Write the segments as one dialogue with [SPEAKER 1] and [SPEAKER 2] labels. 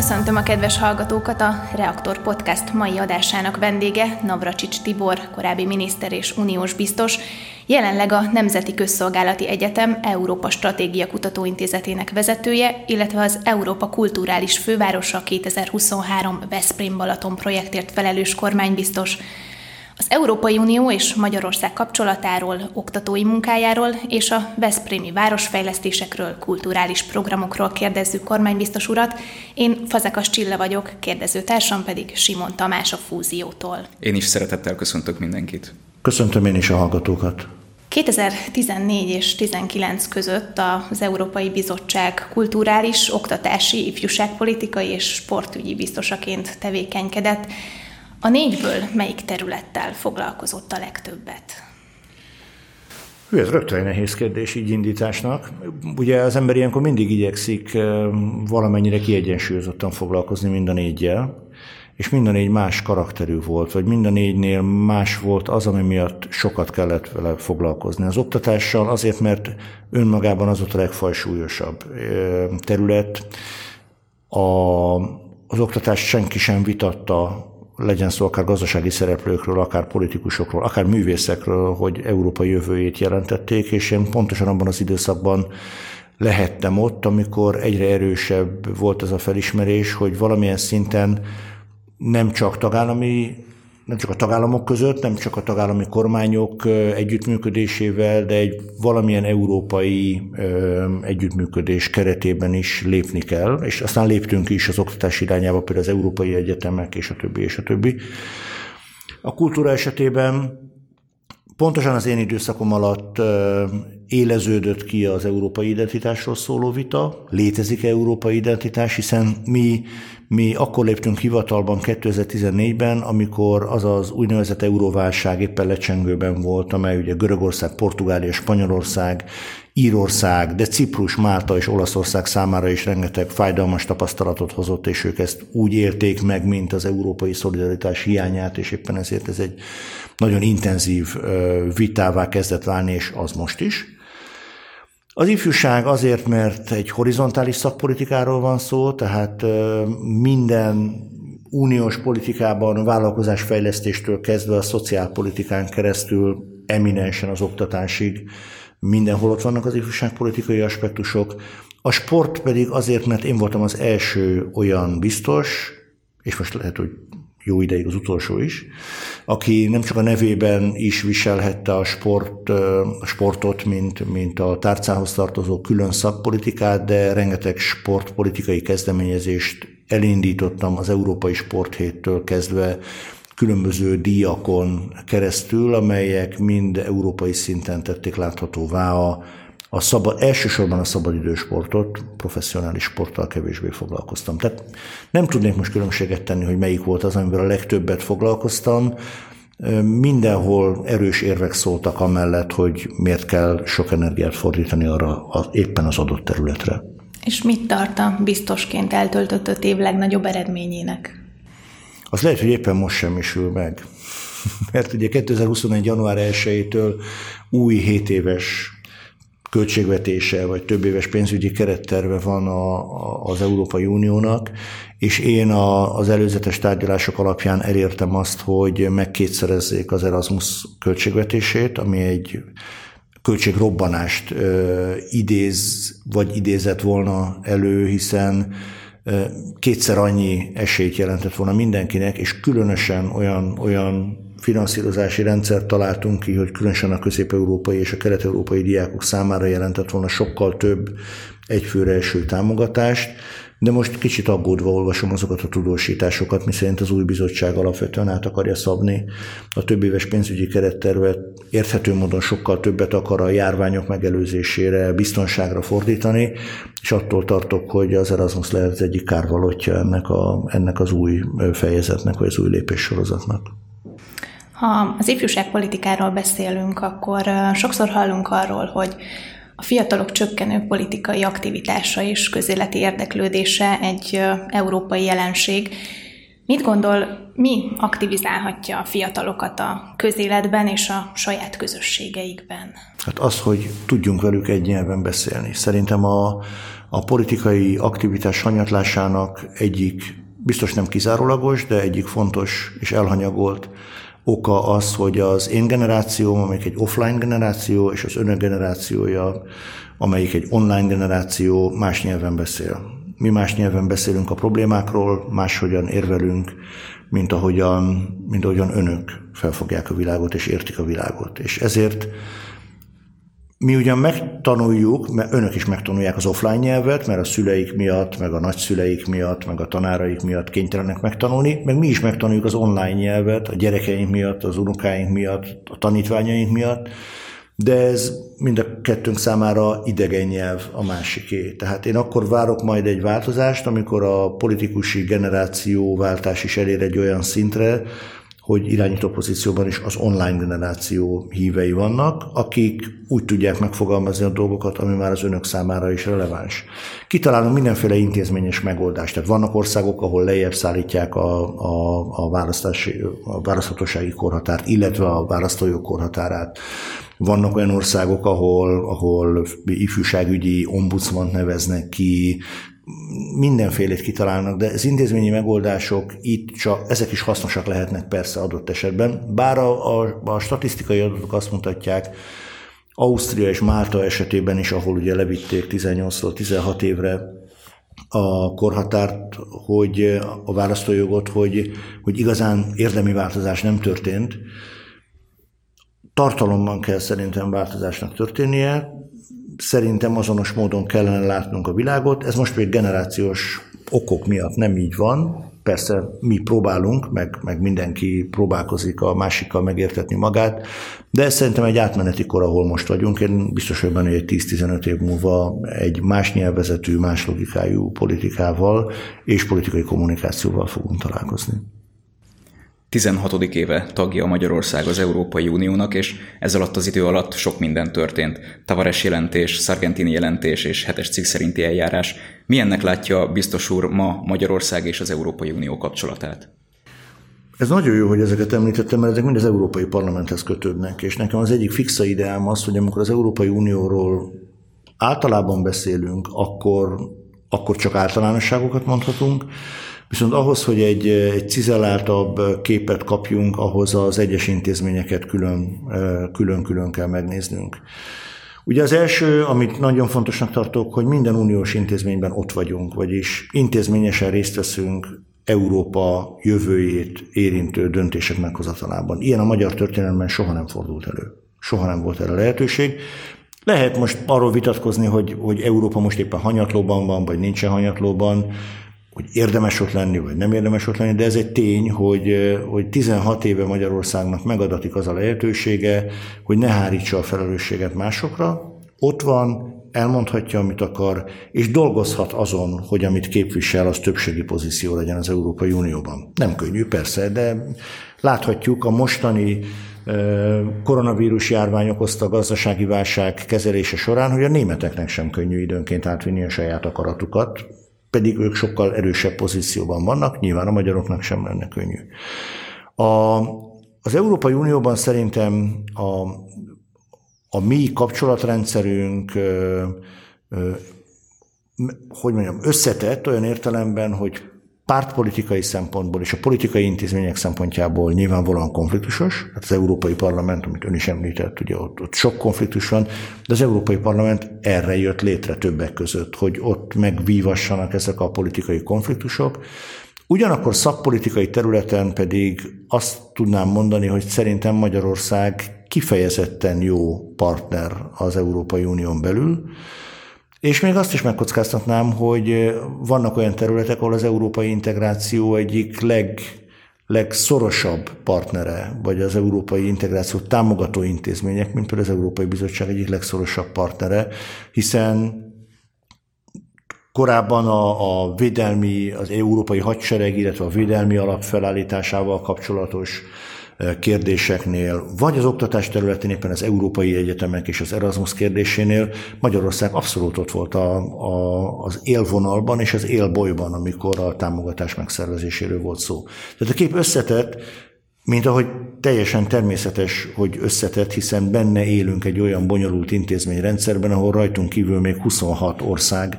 [SPEAKER 1] Köszöntöm a kedves hallgatókat a Reaktor Podcast mai adásának vendége Navracsics Tibor, korábbi miniszter és uniós biztos, jelenleg a Nemzeti Közszolgálati Egyetem Európa Stratégia Kutatóintézetének vezetője, illetve az Európa Kulturális Fővárosa 2023 Veszprém Balaton projektért felelős kormánybiztos, az Európai Unió és Magyarország kapcsolatáról, oktatói munkájáról és a Veszprémi városfejlesztésekről, kulturális programokról kérdezzük kormánybiztos urat. Én Fazekas Csilla vagyok, kérdezőtársam pedig Simon Tamás a Fúziótól.
[SPEAKER 2] Én is szeretettel köszöntök mindenkit.
[SPEAKER 3] Köszöntöm én is a hallgatókat.
[SPEAKER 1] 2014 és 19 között az Európai Bizottság kulturális, oktatási, ifjúságpolitikai és sportügyi biztosaként tevékenykedett. A négyből melyik területtel foglalkozott a legtöbbet?
[SPEAKER 3] Hű, ez rögtön egy nehéz kérdés így indításnak. Ugye az ember ilyenkor mindig igyekszik valamennyire kiegyensúlyozottan foglalkozni mind a négyel, és mind a négy más karakterű volt, vagy mind a négynél más volt az, ami miatt sokat kellett vele foglalkozni. Az oktatással azért, mert önmagában az ott a legfajsúlyosabb terület. A, az oktatást senki sem vitatta legyen szó akár gazdasági szereplőkről, akár politikusokról, akár művészekről, hogy Európa jövőjét jelentették, és én pontosan abban az időszakban lehettem ott, amikor egyre erősebb volt ez a felismerés, hogy valamilyen szinten nem csak tagállami nem csak a tagállamok között, nem csak a tagállami kormányok együttműködésével, de egy valamilyen európai együttműködés keretében is lépni kell, és aztán léptünk is az oktatás irányába, például az európai egyetemek, és a többi, és a többi. A kultúra esetében pontosan az én időszakom alatt éleződött ki az európai identitásról szóló vita, létezik európai identitás, hiszen mi mi akkor léptünk hivatalban 2014-ben, amikor az az úgynevezett euróválság éppen lecsengőben volt, amely ugye Görögország, Portugália, Spanyolország, Írország, de Ciprus, Málta és Olaszország számára is rengeteg fájdalmas tapasztalatot hozott, és ők ezt úgy érték meg, mint az európai szolidaritás hiányát, és éppen ezért ez egy nagyon intenzív vitává kezdett válni, és az most is. Az ifjúság azért, mert egy horizontális szakpolitikáról van szó, tehát minden uniós politikában vállalkozásfejlesztéstől kezdve a szociálpolitikán keresztül eminensen az oktatásig mindenhol ott vannak az ifjúságpolitikai aspektusok. A sport pedig azért, mert én voltam az első olyan biztos, és most lehet, hogy jó ideig az utolsó is, aki nem csak a nevében is viselhette a, sport, sportot, mint, mint a tárcához tartozó külön szakpolitikát, de rengeteg sportpolitikai kezdeményezést elindítottam az Európai Sporthéttől kezdve különböző díjakon keresztül, amelyek mind európai szinten tették láthatóvá a a szabad, elsősorban a szabadidősportot, professzionális sporttal kevésbé foglalkoztam. Tehát nem tudnék most különbséget tenni, hogy melyik volt az, amivel a legtöbbet foglalkoztam. Mindenhol erős érvek szóltak amellett, hogy miért kell sok energiát fordítani arra az, éppen az adott területre.
[SPEAKER 1] És mit tart a biztosként eltöltött öt év legnagyobb eredményének?
[SPEAKER 3] Az lehet, hogy éppen most sem isül meg. Mert ugye 2021. január 1-től új 7 éves költségvetése, vagy több éves pénzügyi keretterve van a, a, az Európai Uniónak, és én a, az előzetes tárgyalások alapján elértem azt, hogy megkétszerezzék az Erasmus költségvetését, ami egy költségrobbanást ö, idéz, vagy idézett volna elő, hiszen ö, kétszer annyi esélyt jelentett volna mindenkinek, és különösen olyan, olyan finanszírozási rendszert találtunk ki, hogy különösen a közép-európai és a kelet-európai diákok számára jelentett volna sokkal több egyfőre eső támogatást, de most kicsit aggódva olvasom azokat a tudósításokat, miszerint az új bizottság alapvetően át akarja szabni a több éves pénzügyi kerettervet, érthető módon sokkal többet akar a járványok megelőzésére, biztonságra fordítani, és attól tartok, hogy az Erasmus lehet az egyik kárvalotja ennek, a, ennek az új fejezetnek, vagy az új lépéssorozatnak.
[SPEAKER 1] Ha az ifjúságpolitikáról beszélünk, akkor sokszor hallunk arról, hogy a fiatalok csökkenő politikai aktivitása és közéleti érdeklődése egy európai jelenség. Mit gondol, mi aktivizálhatja a fiatalokat a közéletben és a saját közösségeikben?
[SPEAKER 3] Hát az, hogy tudjunk velük egy nyelven beszélni. Szerintem a, a politikai aktivitás hanyatlásának egyik, biztos nem kizárólagos, de egyik fontos és elhanyagolt oka az, hogy az én generációm, amelyik egy offline generáció, és az önök generációja, amelyik egy online generáció, más nyelven beszél. Mi más nyelven beszélünk a problémákról, máshogyan érvelünk, mint ahogyan, mint ahogyan önök felfogják a világot és értik a világot. És ezért mi ugyan megtanuljuk, mert önök is megtanulják az offline nyelvet, mert a szüleik miatt, meg a nagyszüleik miatt, meg a tanáraik miatt kénytelenek megtanulni, meg mi is megtanuljuk az online nyelvet, a gyerekeink miatt, az unokáink miatt, a tanítványaink miatt, de ez mind a kettőnk számára idegen nyelv a másiké. Tehát én akkor várok majd egy változást, amikor a politikusi generációváltás is elér egy olyan szintre, hogy irányító pozícióban is az online generáció hívei vannak, akik úgy tudják megfogalmazni a dolgokat, ami már az önök számára is releváns. Kitalálunk mindenféle intézményes megoldást. Tehát vannak országok, ahol lejjebb szállítják a, a, a, választási, a választhatósági korhatárt, illetve a választójog korhatárát. Vannak olyan országok, ahol, ahol ifjúságügyi ombudsman neveznek ki, mindenfélét kitalálnak, de az intézményi megoldások itt csak, ezek is hasznosak lehetnek persze adott esetben, bár a, a, a statisztikai adatok azt mutatják, Ausztria és Málta esetében is, ahol ugye levitték 18 16 évre a korhatárt, hogy a választójogot, hogy, hogy igazán érdemi változás nem történt. Tartalomban kell szerintem változásnak történnie, szerintem azonos módon kellene látnunk a világot. Ez most még generációs okok miatt nem így van. Persze mi próbálunk, meg, meg mindenki próbálkozik a másikkal megértetni magát, de ez szerintem egy átmeneti kor, ahol most vagyunk. Én biztos hogy benne, hogy 10-15 év múlva egy más nyelvezetű, más logikájú politikával és politikai kommunikációval fogunk találkozni.
[SPEAKER 2] 16. éve tagja Magyarország az Európai Uniónak, és ez alatt az idő alatt sok minden történt. Tavares jelentés, Sargentini jelentés és hetes cikk szerinti eljárás. Milyennek látja biztos úr ma Magyarország és az Európai Unió kapcsolatát?
[SPEAKER 3] Ez nagyon jó, hogy ezeket említettem, mert ezek mind az Európai Parlamenthez kötődnek, és nekem az egyik fixa ideám az, hogy amikor az Európai Unióról általában beszélünk, akkor, akkor csak általánosságokat mondhatunk, Viszont ahhoz, hogy egy, egy cizelláltabb képet kapjunk, ahhoz az egyes intézményeket külön, külön-külön kell megnéznünk. Ugye az első, amit nagyon fontosnak tartok, hogy minden uniós intézményben ott vagyunk, vagyis intézményesen részt veszünk Európa jövőjét érintő döntések meghozatalában. Ilyen a magyar történelemben soha nem fordult elő. Soha nem volt erre lehetőség. Lehet most arról vitatkozni, hogy, hogy Európa most éppen hanyatlóban van, vagy nincsen hanyatlóban hogy érdemes ott lenni, vagy nem érdemes ott lenni, de ez egy tény, hogy, hogy 16 éve Magyarországnak megadatik az a lehetősége, hogy ne hárítsa a felelősséget másokra, ott van, elmondhatja, amit akar, és dolgozhat azon, hogy amit képvisel, az többségi pozíció legyen az Európai Unióban. Nem könnyű, persze, de láthatjuk a mostani koronavírus járvány okozta gazdasági válság kezelése során, hogy a németeknek sem könnyű időnként átvinni a saját akaratukat, pedig ők sokkal erősebb pozícióban vannak, nyilván a magyaroknak sem lenne könnyű. A, az Európai Unióban szerintem a, a mi kapcsolatrendszerünk, ö, ö, hogy mondjam, összetett olyan értelemben, hogy pártpolitikai szempontból és a politikai intézmények szempontjából nyilvánvalóan konfliktusos. Hát az Európai Parlament, amit ön is említett, ugye ott, ott sok konfliktus van, de az Európai Parlament erre jött létre többek között, hogy ott megvívassanak ezek a politikai konfliktusok. Ugyanakkor szakpolitikai területen pedig azt tudnám mondani, hogy szerintem Magyarország kifejezetten jó partner az Európai Unión belül, és még azt is megkockáztatnám, hogy vannak olyan területek, ahol az európai integráció egyik leg, legszorosabb partnere, vagy az európai integráció támogató intézmények, mint például az Európai Bizottság egyik legszorosabb partnere, hiszen korábban a, a védelmi, az európai hadsereg, illetve a védelmi alap felállításával kapcsolatos kérdéseknél, vagy az oktatás területén éppen az európai egyetemek és az Erasmus kérdésénél Magyarország abszolút ott volt a, a, az élvonalban és az élbolyban, amikor a támogatás megszervezéséről volt szó. Tehát a kép összetett, mint ahogy teljesen természetes, hogy összetett, hiszen benne élünk egy olyan bonyolult intézményrendszerben, ahol rajtunk kívül még 26 ország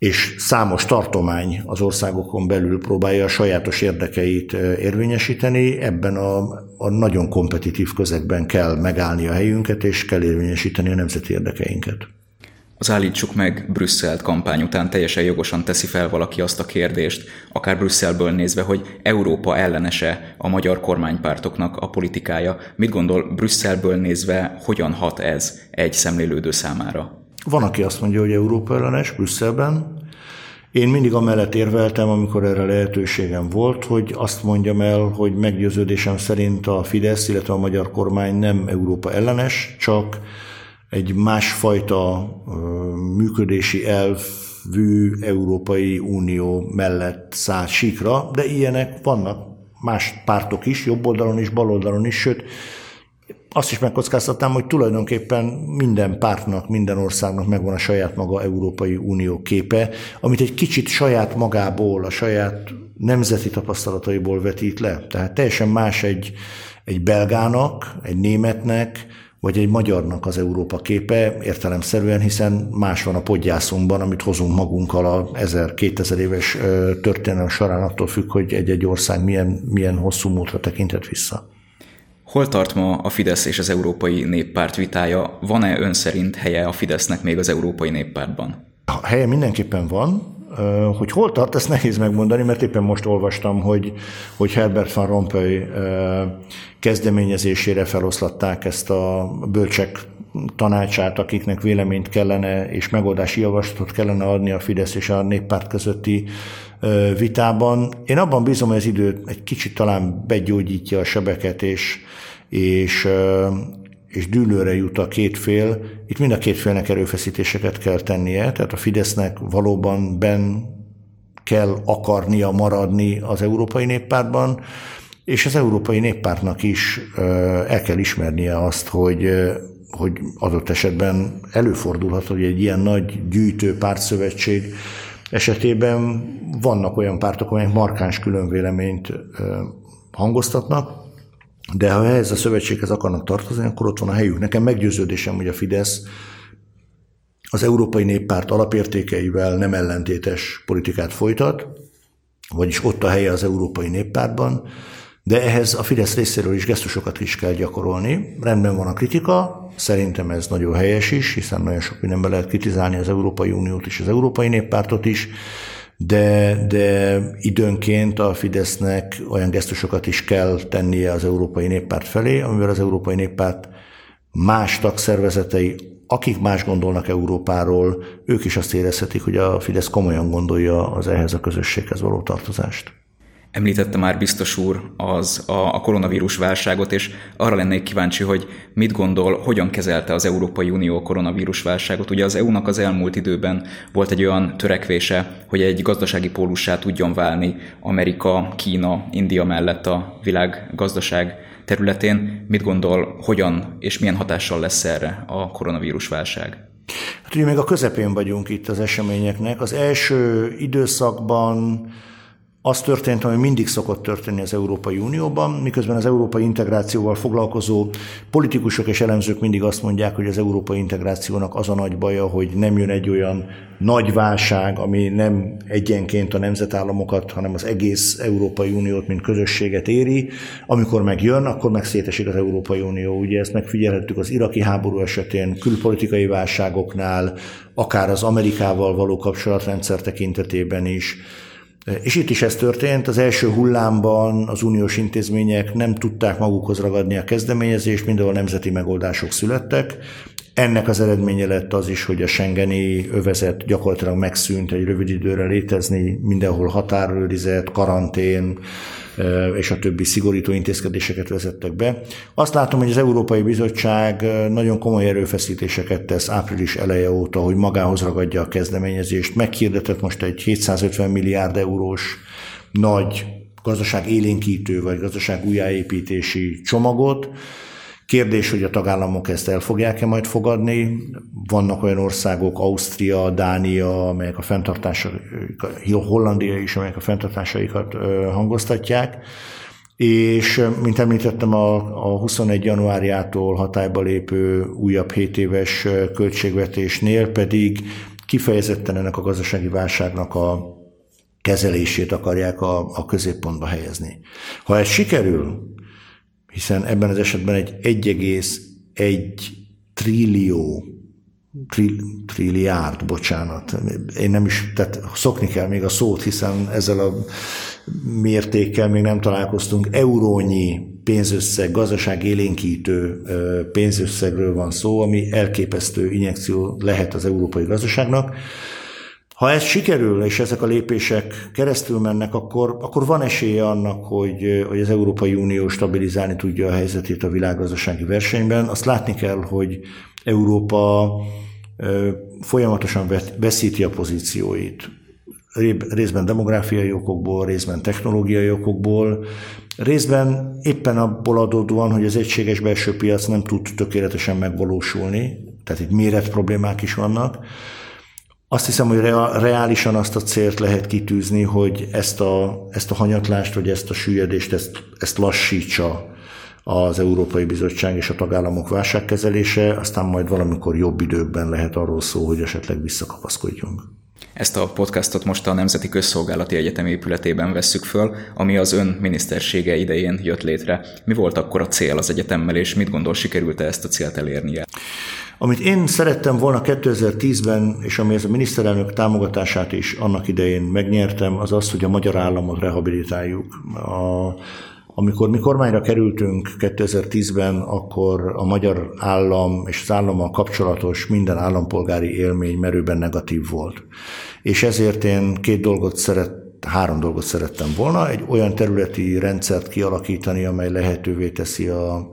[SPEAKER 3] és számos tartomány az országokon belül próbálja a sajátos érdekeit érvényesíteni, ebben a, a nagyon kompetitív közegben kell megállni a helyünket, és kell érvényesíteni a nemzeti érdekeinket.
[SPEAKER 2] Az állítsuk meg Brüsszelt kampány után teljesen jogosan teszi fel valaki azt a kérdést, akár Brüsszelből nézve, hogy Európa ellenese a magyar kormánypártoknak a politikája. Mit gondol Brüsszelből nézve, hogyan hat ez egy szemlélődő számára?
[SPEAKER 3] Van, aki azt mondja, hogy Európa ellenes Brüsszelben. Én mindig amellett érveltem, amikor erre lehetőségem volt, hogy azt mondjam el, hogy meggyőződésem szerint a Fidesz, illetve a magyar kormány nem Európa ellenes, csak egy másfajta működési elvű Európai Unió mellett szállt síkra, de ilyenek vannak más pártok is, jobb oldalon is, bal oldalon is, sőt, azt is megkockáztatnám, hogy tulajdonképpen minden pártnak, minden országnak megvan a saját maga Európai Unió képe, amit egy kicsit saját magából, a saját nemzeti tapasztalataiból vetít le. Tehát teljesen más egy, egy belgának, egy németnek, vagy egy magyarnak az Európa képe értelemszerűen, hiszen más van a podgyászunkban, amit hozunk magunkkal a 1000-2000 éves történelem során, attól függ, hogy egy-egy ország milyen, milyen hosszú múltra tekintett vissza.
[SPEAKER 2] Hol tart ma a Fidesz és az Európai Néppárt vitája? Van-e ön szerint helye a Fidesznek még az Európai Néppártban?
[SPEAKER 3] A helye mindenképpen van. Hogy hol tart, ezt nehéz megmondani, mert éppen most olvastam, hogy, hogy Herbert van Rompuy kezdeményezésére feloszlatták ezt a bölcsek tanácsát, akiknek véleményt kellene és megoldási javaslatot kellene adni a Fidesz és a néppárt közötti vitában. Én abban bízom, hogy az idő egy kicsit talán begyógyítja a sebeket, és, és, és dűlőre jut a két fél. Itt mind a két félnek erőfeszítéseket kell tennie, tehát a Fidesznek valóban ben kell akarnia maradni az Európai Néppártban, és az Európai Néppártnak is el kell ismernie azt, hogy hogy adott esetben előfordulhat, hogy egy ilyen nagy gyűjtő pártszövetség esetében vannak olyan pártok, amelyek markáns különvéleményt hangoztatnak, de ha ehhez a szövetséghez akarnak tartozni, akkor ott van a helyük. Nekem meggyőződésem, hogy a Fidesz az Európai Néppárt alapértékeivel nem ellentétes politikát folytat, vagyis ott a helye az Európai Néppártban, de ehhez a Fidesz részéről is gesztusokat is kell gyakorolni. Rendben van a kritika, szerintem ez nagyon helyes is, hiszen nagyon sok mindenben lehet kritizálni az Európai Uniót és az Európai Néppártot is, de, de időnként a Fidesznek olyan gesztusokat is kell tennie az Európai Néppárt felé, amivel az Európai Néppárt más tagszervezetei, akik más gondolnak Európáról, ők is azt érezhetik, hogy a Fidesz komolyan gondolja az ehhez a közösséghez való tartozást.
[SPEAKER 2] Említette már biztos úr az a, a koronavírus válságot, és arra lennék kíváncsi, hogy mit gondol, hogyan kezelte az Európai Unió a koronavírus válságot. Ugye az EU-nak az elmúlt időben volt egy olyan törekvése, hogy egy gazdasági pólussá tudjon válni Amerika, Kína, India mellett a világ gazdaság területén. Mit gondol, hogyan és milyen hatással lesz erre a koronavírus válság?
[SPEAKER 3] Hát ugye még a közepén vagyunk itt az eseményeknek. Az első időszakban az történt, ami mindig szokott történni az Európai Unióban, miközben az európai integrációval foglalkozó politikusok és elemzők mindig azt mondják, hogy az európai integrációnak az a nagy baja, hogy nem jön egy olyan nagy válság, ami nem egyenként a nemzetállamokat, hanem az egész Európai Uniót, mint közösséget éri. Amikor megjön, akkor meg szétesik az Európai Unió. Ugye ezt megfigyelhettük az iraki háború esetén, külpolitikai válságoknál, akár az Amerikával való kapcsolatrendszer tekintetében is és itt is ez történt, az első hullámban az uniós intézmények nem tudták magukhoz ragadni a kezdeményezést, mindenhol nemzeti megoldások születtek. Ennek az eredménye lett az is, hogy a Schengeni övezet gyakorlatilag megszűnt egy rövid időre létezni, mindenhol határőrizet, karantén, és a többi szigorító intézkedéseket vezettek be. Azt látom, hogy az Európai Bizottság nagyon komoly erőfeszítéseket tesz április eleje óta, hogy magához ragadja a kezdeményezést. Meghirdetett most egy 750 milliárd eurós nagy gazdaság élénkítő vagy gazdaság újjáépítési csomagot. Kérdés, hogy a tagállamok ezt el fogják-e majd fogadni. Vannak olyan országok, Ausztria, Dánia, amelyek a fenntartásaikat, Hollandia is, amelyek a fenntartásaikat hangoztatják. És, mint említettem, a, a 21. januárjától hatályba lépő újabb 7 éves költségvetésnél pedig kifejezetten ennek a gazdasági válságnak a kezelését akarják a, a középpontba helyezni. Ha ez sikerül, hiszen ebben az esetben egy 1,1 trillió tri, trilliárd, bocsánat. Én nem is, tehát szokni kell még a szót, hiszen ezzel a mértékkel még nem találkoztunk. Eurónyi pénzösszeg, gazdaság élénkítő pénzösszegről van szó, ami elképesztő injekció lehet az európai gazdaságnak. Ha ez sikerül, és ezek a lépések keresztül mennek, akkor, akkor van esélye annak, hogy, hogy az Európai Unió stabilizálni tudja a helyzetét a világgazdasági versenyben. Azt látni kell, hogy Európa folyamatosan veszíti a pozícióit. Részben demográfiai okokból, részben technológiai okokból, részben éppen abból adódóan, hogy az egységes belső piac nem tud tökéletesen megvalósulni, tehát itt méret problémák is vannak, azt hiszem, hogy reálisan azt a célt lehet kitűzni, hogy ezt a, ezt a hanyatlást, vagy ezt a süllyedést, ezt, ezt lassítsa az Európai Bizottság és a tagállamok válságkezelése, aztán majd valamikor jobb időkben lehet arról szó, hogy esetleg visszakapaszkodjunk.
[SPEAKER 2] Ezt a podcastot most a Nemzeti Közszolgálati Egyetem épületében vesszük föl, ami az ön minisztersége idején jött létre. Mi volt akkor a cél az egyetemmel, és mit gondol, sikerült-e ezt a célt elérnie?
[SPEAKER 3] Amit én szerettem volna 2010-ben, és ami ez a miniszterelnök támogatását is annak idején megnyertem, az az, hogy a magyar államot rehabilitáljuk. A, amikor mi kormányra kerültünk 2010-ben, akkor a magyar állam és az állammal kapcsolatos minden állampolgári élmény merőben negatív volt. És ezért én két dolgot szeret, három dolgot szerettem volna. Egy olyan területi rendszert kialakítani, amely lehetővé teszi a,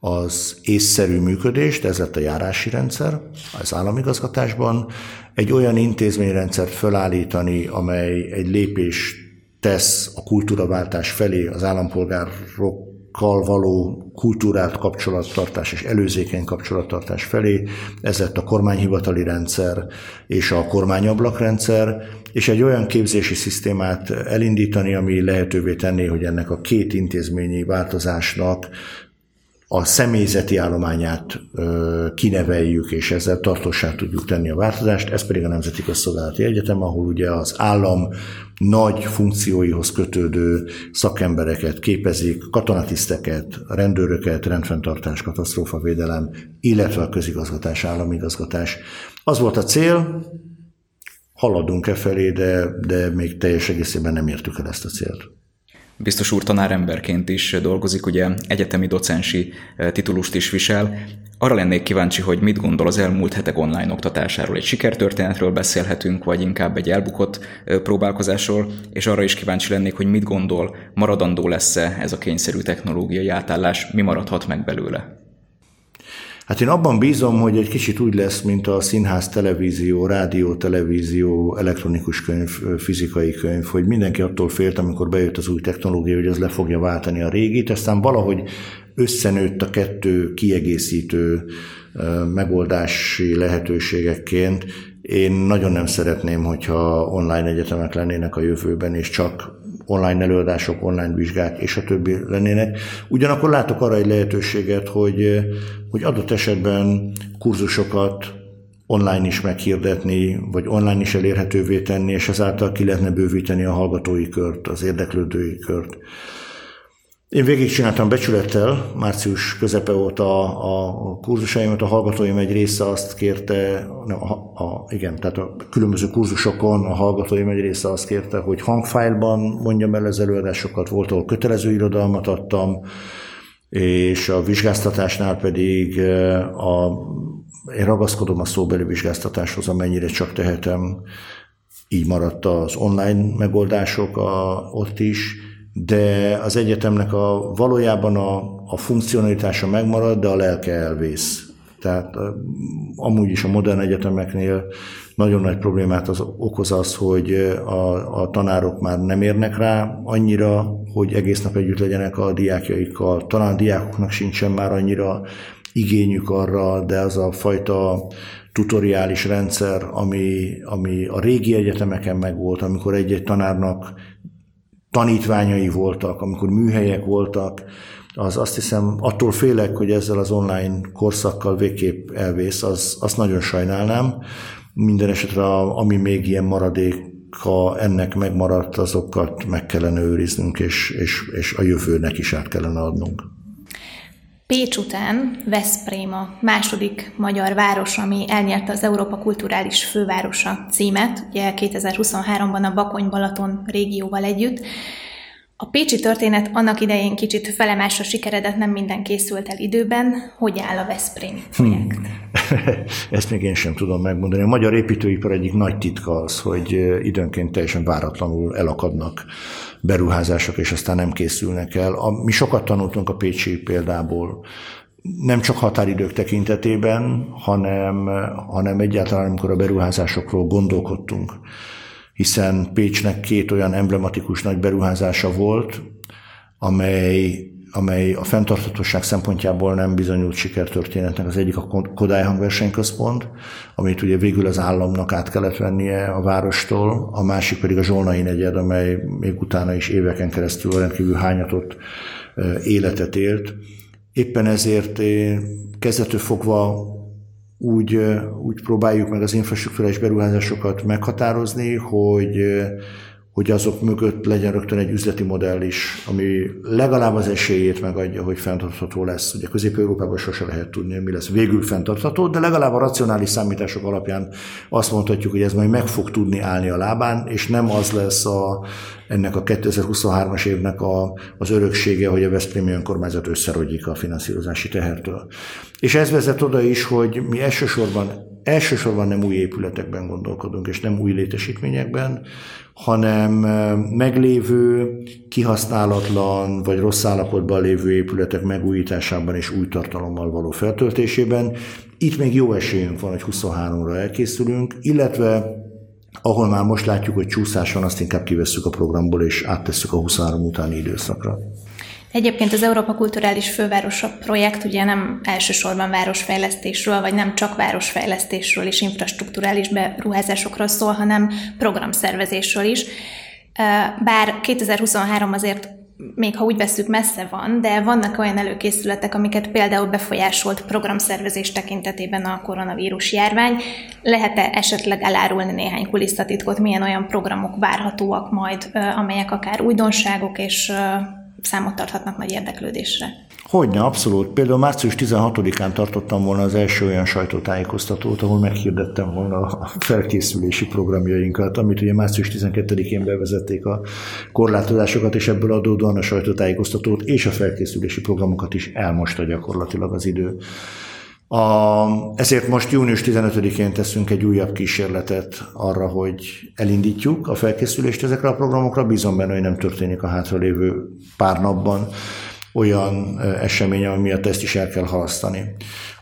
[SPEAKER 3] az észszerű működést, ez lett a járási rendszer az államigazgatásban, egy olyan intézményrendszert felállítani, amely egy lépés tesz a kultúraváltás felé az állampolgárokkal való kultúrát kapcsolattartás és előzékeny kapcsolattartás felé. Ez lett a kormányhivatali rendszer és a kormányablakrendszer, és egy olyan képzési szisztémát elindítani, ami lehetővé tenné, hogy ennek a két intézményi változásnak a személyzeti állományát kineveljük, és ezzel tartósá tudjuk tenni a változást, ez pedig a Nemzeti Közszolgálati Egyetem, ahol ugye az állam nagy funkcióihoz kötődő szakembereket képezik, katonatiszteket, rendőröket, rendfenntartás, katasztrófavédelem, illetve a közigazgatás, államigazgatás. Az volt a cél, haladunk e felé, de, de még teljes egészében nem értük el ezt a célt.
[SPEAKER 2] Biztos úr tanáremberként is dolgozik, ugye egyetemi docensi eh, titulust is visel. Arra lennék kíváncsi, hogy mit gondol az elmúlt hetek online oktatásáról. Egy sikertörténetről beszélhetünk, vagy inkább egy elbukott eh, próbálkozásról, és arra is kíváncsi lennék, hogy mit gondol, maradandó lesz-e ez a kényszerű technológiai átállás, mi maradhat meg belőle.
[SPEAKER 3] Hát én abban bízom, hogy egy kicsit úgy lesz, mint a színház, televízió, rádió, televízió, elektronikus könyv, fizikai könyv, hogy mindenki attól félt, amikor bejött az új technológia, hogy az le fogja váltani a régit, aztán valahogy összenőtt a kettő kiegészítő megoldási lehetőségekként. Én nagyon nem szeretném, hogyha online egyetemek lennének a jövőben, és csak online előadások, online vizsgák és a többi lennének. Ugyanakkor látok arra egy lehetőséget, hogy, hogy adott esetben kurzusokat online is meghirdetni, vagy online is elérhetővé tenni, és ezáltal ki lehetne bővíteni a hallgatói kört, az érdeklődői kört. Én végigcsináltam becsülettel, március közepe óta a, a kurzusaimat, a hallgatóim egy része azt kérte, nem, a, a, igen, tehát a különböző kurzusokon a hallgatóim egy része azt kérte, hogy hangfájlban mondjam el az előadásokat, volt, ahol kötelező irodalmat adtam, és a vizsgáztatásnál pedig a, én ragaszkodom a szóbeli vizsgáztatáshoz, amennyire csak tehetem, így maradt az online megoldások a, ott is, de az egyetemnek a, valójában a, a funkcionalitása megmarad, de a lelke elvész. Tehát amúgy is a modern egyetemeknél nagyon nagy problémát az, okoz az, hogy a, a tanárok már nem érnek rá annyira, hogy egész nap együtt legyenek a diákjaikkal. Talán a diákoknak sincsen már annyira igényük arra, de az a fajta tutoriális rendszer, ami, ami a régi egyetemeken megvolt, amikor egy-egy tanárnak tanítványai voltak, amikor műhelyek voltak, az azt hiszem, attól félek, hogy ezzel az online korszakkal végképp elvész, az, azt nagyon sajnálnám. Minden esetre, ami még ilyen maradék ha ennek megmaradt, azokat meg kellene őriznünk, és, és, és a jövőnek is át kellene adnunk.
[SPEAKER 1] Pécs után Veszprém a második magyar város, ami elnyerte az Európa Kulturális Fővárosa címet, ugye 2023-ban a Bakony-Balaton régióval együtt. A pécsi történet annak idején kicsit felemásra sikeredett, nem minden készült el időben. Hogy áll a Veszprémi projekt?
[SPEAKER 3] Hmm. Ezt még én sem tudom megmondani. A magyar építőipar egyik nagy titka az, hogy időnként teljesen váratlanul elakadnak beruházások, és aztán nem készülnek el. A, mi sokat tanultunk a Pécsi példából, nem csak határidők tekintetében, hanem, hanem egyáltalán, amikor a beruházásokról gondolkodtunk. Hiszen Pécsnek két olyan emblematikus nagy beruházása volt, amely amely a fenntarthatóság szempontjából nem bizonyult sikertörténetnek. Az egyik a Kodály hangversenyközpont, amit ugye végül az államnak át kellett vennie a várostól, a másik pedig a Zsolnai negyed, amely még utána is éveken keresztül rendkívül hányatott életet élt. Éppen ezért kezdetől fogva úgy, úgy próbáljuk meg az infrastruktúrális beruházásokat meghatározni, hogy hogy azok mögött legyen rögtön egy üzleti modell is, ami legalább az esélyét megadja, hogy fenntartható lesz. Ugye Közép-Európában sose lehet tudni, mi lesz végül fenntartható, de legalább a racionális számítások alapján azt mondhatjuk, hogy ez majd meg fog tudni állni a lábán, és nem az lesz a, ennek a 2023-as évnek a, az öröksége, hogy a Veszprémi önkormányzat összerodjik a finanszírozási tehertől. És ez vezet oda is, hogy mi elsősorban, elsősorban nem új épületekben gondolkodunk, és nem új létesítményekben, hanem meglévő, kihasználatlan vagy rossz állapotban lévő épületek megújításában és új tartalommal való feltöltésében. Itt még jó esélyünk van, hogy 23-ra elkészülünk, illetve ahol már most látjuk, hogy csúszás van, azt inkább kivesszük a programból, és áttesszük a 23 utáni időszakra.
[SPEAKER 1] Egyébként az Európa Kulturális Fővárosa projekt ugye nem elsősorban városfejlesztésről, vagy nem csak városfejlesztésről és infrastruktúrális beruházásokról szól, hanem programszervezésről is. Bár 2023 azért még ha úgy veszük, messze van, de vannak olyan előkészületek, amiket például befolyásolt programszervezés tekintetében a koronavírus járvány. Lehet-e esetleg elárulni néhány kulisszatitkot, milyen olyan programok várhatóak majd, amelyek akár újdonságok és számot tarthatnak nagy érdeklődésre.
[SPEAKER 3] Hogyne, abszolút. Például március 16-án tartottam volna az első olyan sajtótájékoztatót, ahol meghirdettem volna a felkészülési programjainkat, amit ugye március 12-én bevezették a korlátozásokat, és ebből adódóan a sajtótájékoztatót és a felkészülési programokat is elmosta gyakorlatilag az idő. A, ezért most június 15-én teszünk egy újabb kísérletet arra, hogy elindítjuk a felkészülést ezekre a programokra. Bízom benne, hogy nem történik a hátralévő pár napban olyan esemény, ami miatt ezt is el kell halasztani.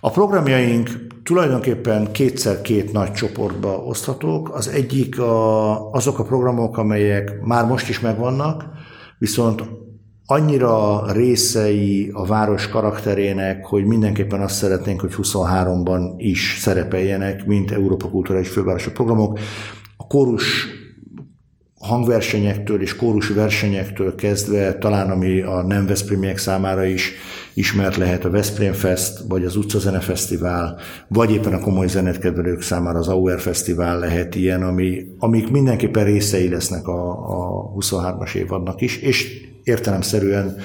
[SPEAKER 3] A programjaink tulajdonképpen kétszer két nagy csoportba oszthatók. Az egyik a, azok a programok, amelyek már most is megvannak, viszont annyira részei a város karakterének, hogy mindenképpen azt szeretnénk, hogy 23-ban is szerepeljenek, mint Európa Kulturális Fővárosa programok. A kórus hangversenyektől és kórus versenyektől kezdve, talán ami a nem Veszprémiek számára is ismert lehet a Veszprém Fest, vagy az Utcazene Fesztivál, vagy éppen a komoly zenetkedvelők számára az Auer Fesztivál lehet ilyen, ami, amik mindenképpen részei lesznek a, a 23-as évadnak is, és értelemszerűen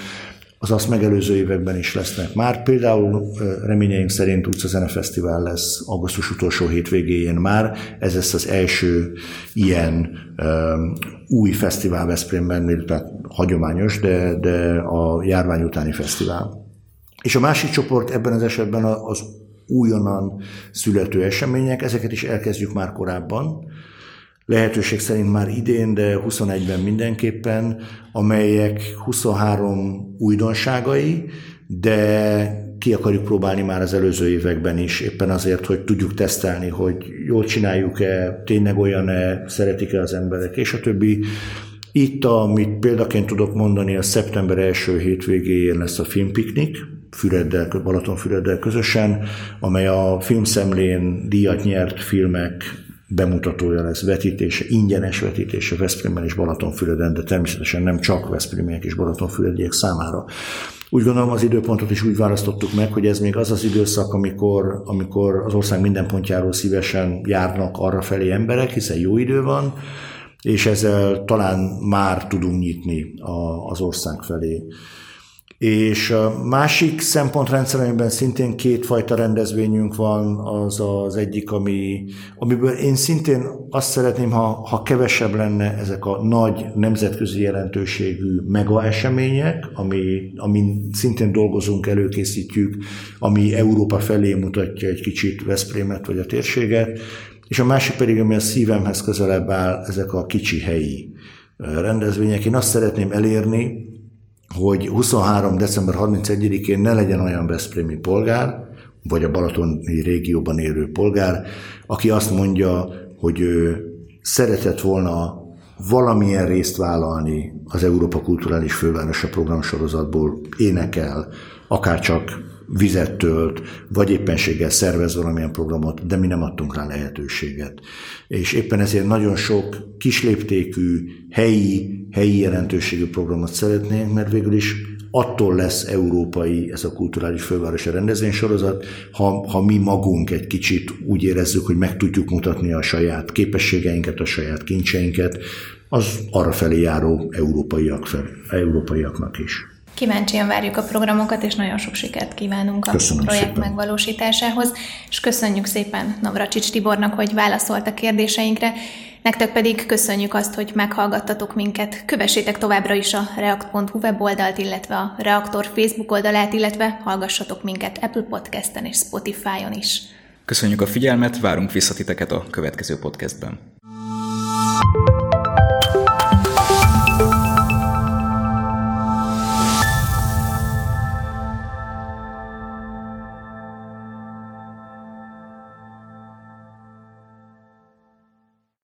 [SPEAKER 3] az azt megelőző években is lesznek. Már például reményeink szerint Utca Zene Fesztivál lesz augusztus utolsó hétvégéjén már. Ez lesz az első ilyen új fesztivál Veszprémben, illetve hagyományos, de, de a járvány utáni fesztivál. És a másik csoport ebben az esetben az újonnan születő események, ezeket is elkezdjük már korábban, lehetőség szerint már idén, de 21-ben mindenképpen, amelyek 23 újdonságai, de ki akarjuk próbálni már az előző években is, éppen azért, hogy tudjuk tesztelni, hogy jól csináljuk-e, tényleg olyan-e, szeretik-e az emberek, és a többi. Itt, amit példaként tudok mondani, a szeptember első hétvégéjén lesz a filmpiknik, Füreddel, Balatonfüreddel közösen, amely a filmszemlén díjat nyert filmek bemutatója lesz, vetítése, ingyenes vetítése Veszprémben és Balatonfüreden, de természetesen nem csak Veszprémiek és Balatonfürediek számára. Úgy gondolom az időpontot is úgy választottuk meg, hogy ez még az az időszak, amikor, amikor az ország minden pontjáról szívesen járnak arra felé emberek, hiszen jó idő van, és ezzel talán már tudunk nyitni az ország felé. És másik szempontrendszerünkben szintén kétfajta rendezvényünk van, az az egyik, ami, amiből én szintén azt szeretném, ha, ha kevesebb lenne ezek a nagy nemzetközi jelentőségű mega események, ami, amin szintén dolgozunk, előkészítjük, ami Európa felé mutatja egy kicsit Veszprémet vagy a térséget, és a másik pedig, ami a szívemhez közelebb áll, ezek a kicsi helyi rendezvények. Én azt szeretném elérni, hogy 23. december 31-én ne legyen olyan Veszprémi polgár, vagy a Balatoni régióban élő polgár, aki azt mondja, hogy ő szeretett volna valamilyen részt vállalni az Európa Kulturális Fővárosa programsorozatból, énekel, akár csak vizet tölt, vagy éppenséggel szervez valamilyen programot, de mi nem adtunk rá lehetőséget. És éppen ezért nagyon sok kisléptékű, helyi, helyi jelentőségű programot szeretnénk, mert végül is attól lesz európai ez a kulturális fővárosi rendezvénysorozat, ha, ha mi magunk egy kicsit úgy érezzük, hogy meg tudjuk mutatni a saját képességeinket, a saját kincseinket, az arra felé járó európaiak fel, európaiaknak is.
[SPEAKER 1] Kíváncsian várjuk a programokat, és nagyon sok sikert kívánunk a
[SPEAKER 3] Köszönöm
[SPEAKER 1] projekt
[SPEAKER 3] szépen.
[SPEAKER 1] megvalósításához, és köszönjük szépen Navracsics Tibornak, hogy válaszolt a kérdéseinkre. Nektek pedig köszönjük azt, hogy meghallgattatok minket. Kövessétek továbbra is a react.hu weboldalt, illetve a Reaktor Facebook oldalát, illetve hallgassatok minket Apple Podcast-en és Spotify-on is.
[SPEAKER 2] Köszönjük a figyelmet, várunk vissza titeket a következő podcastben.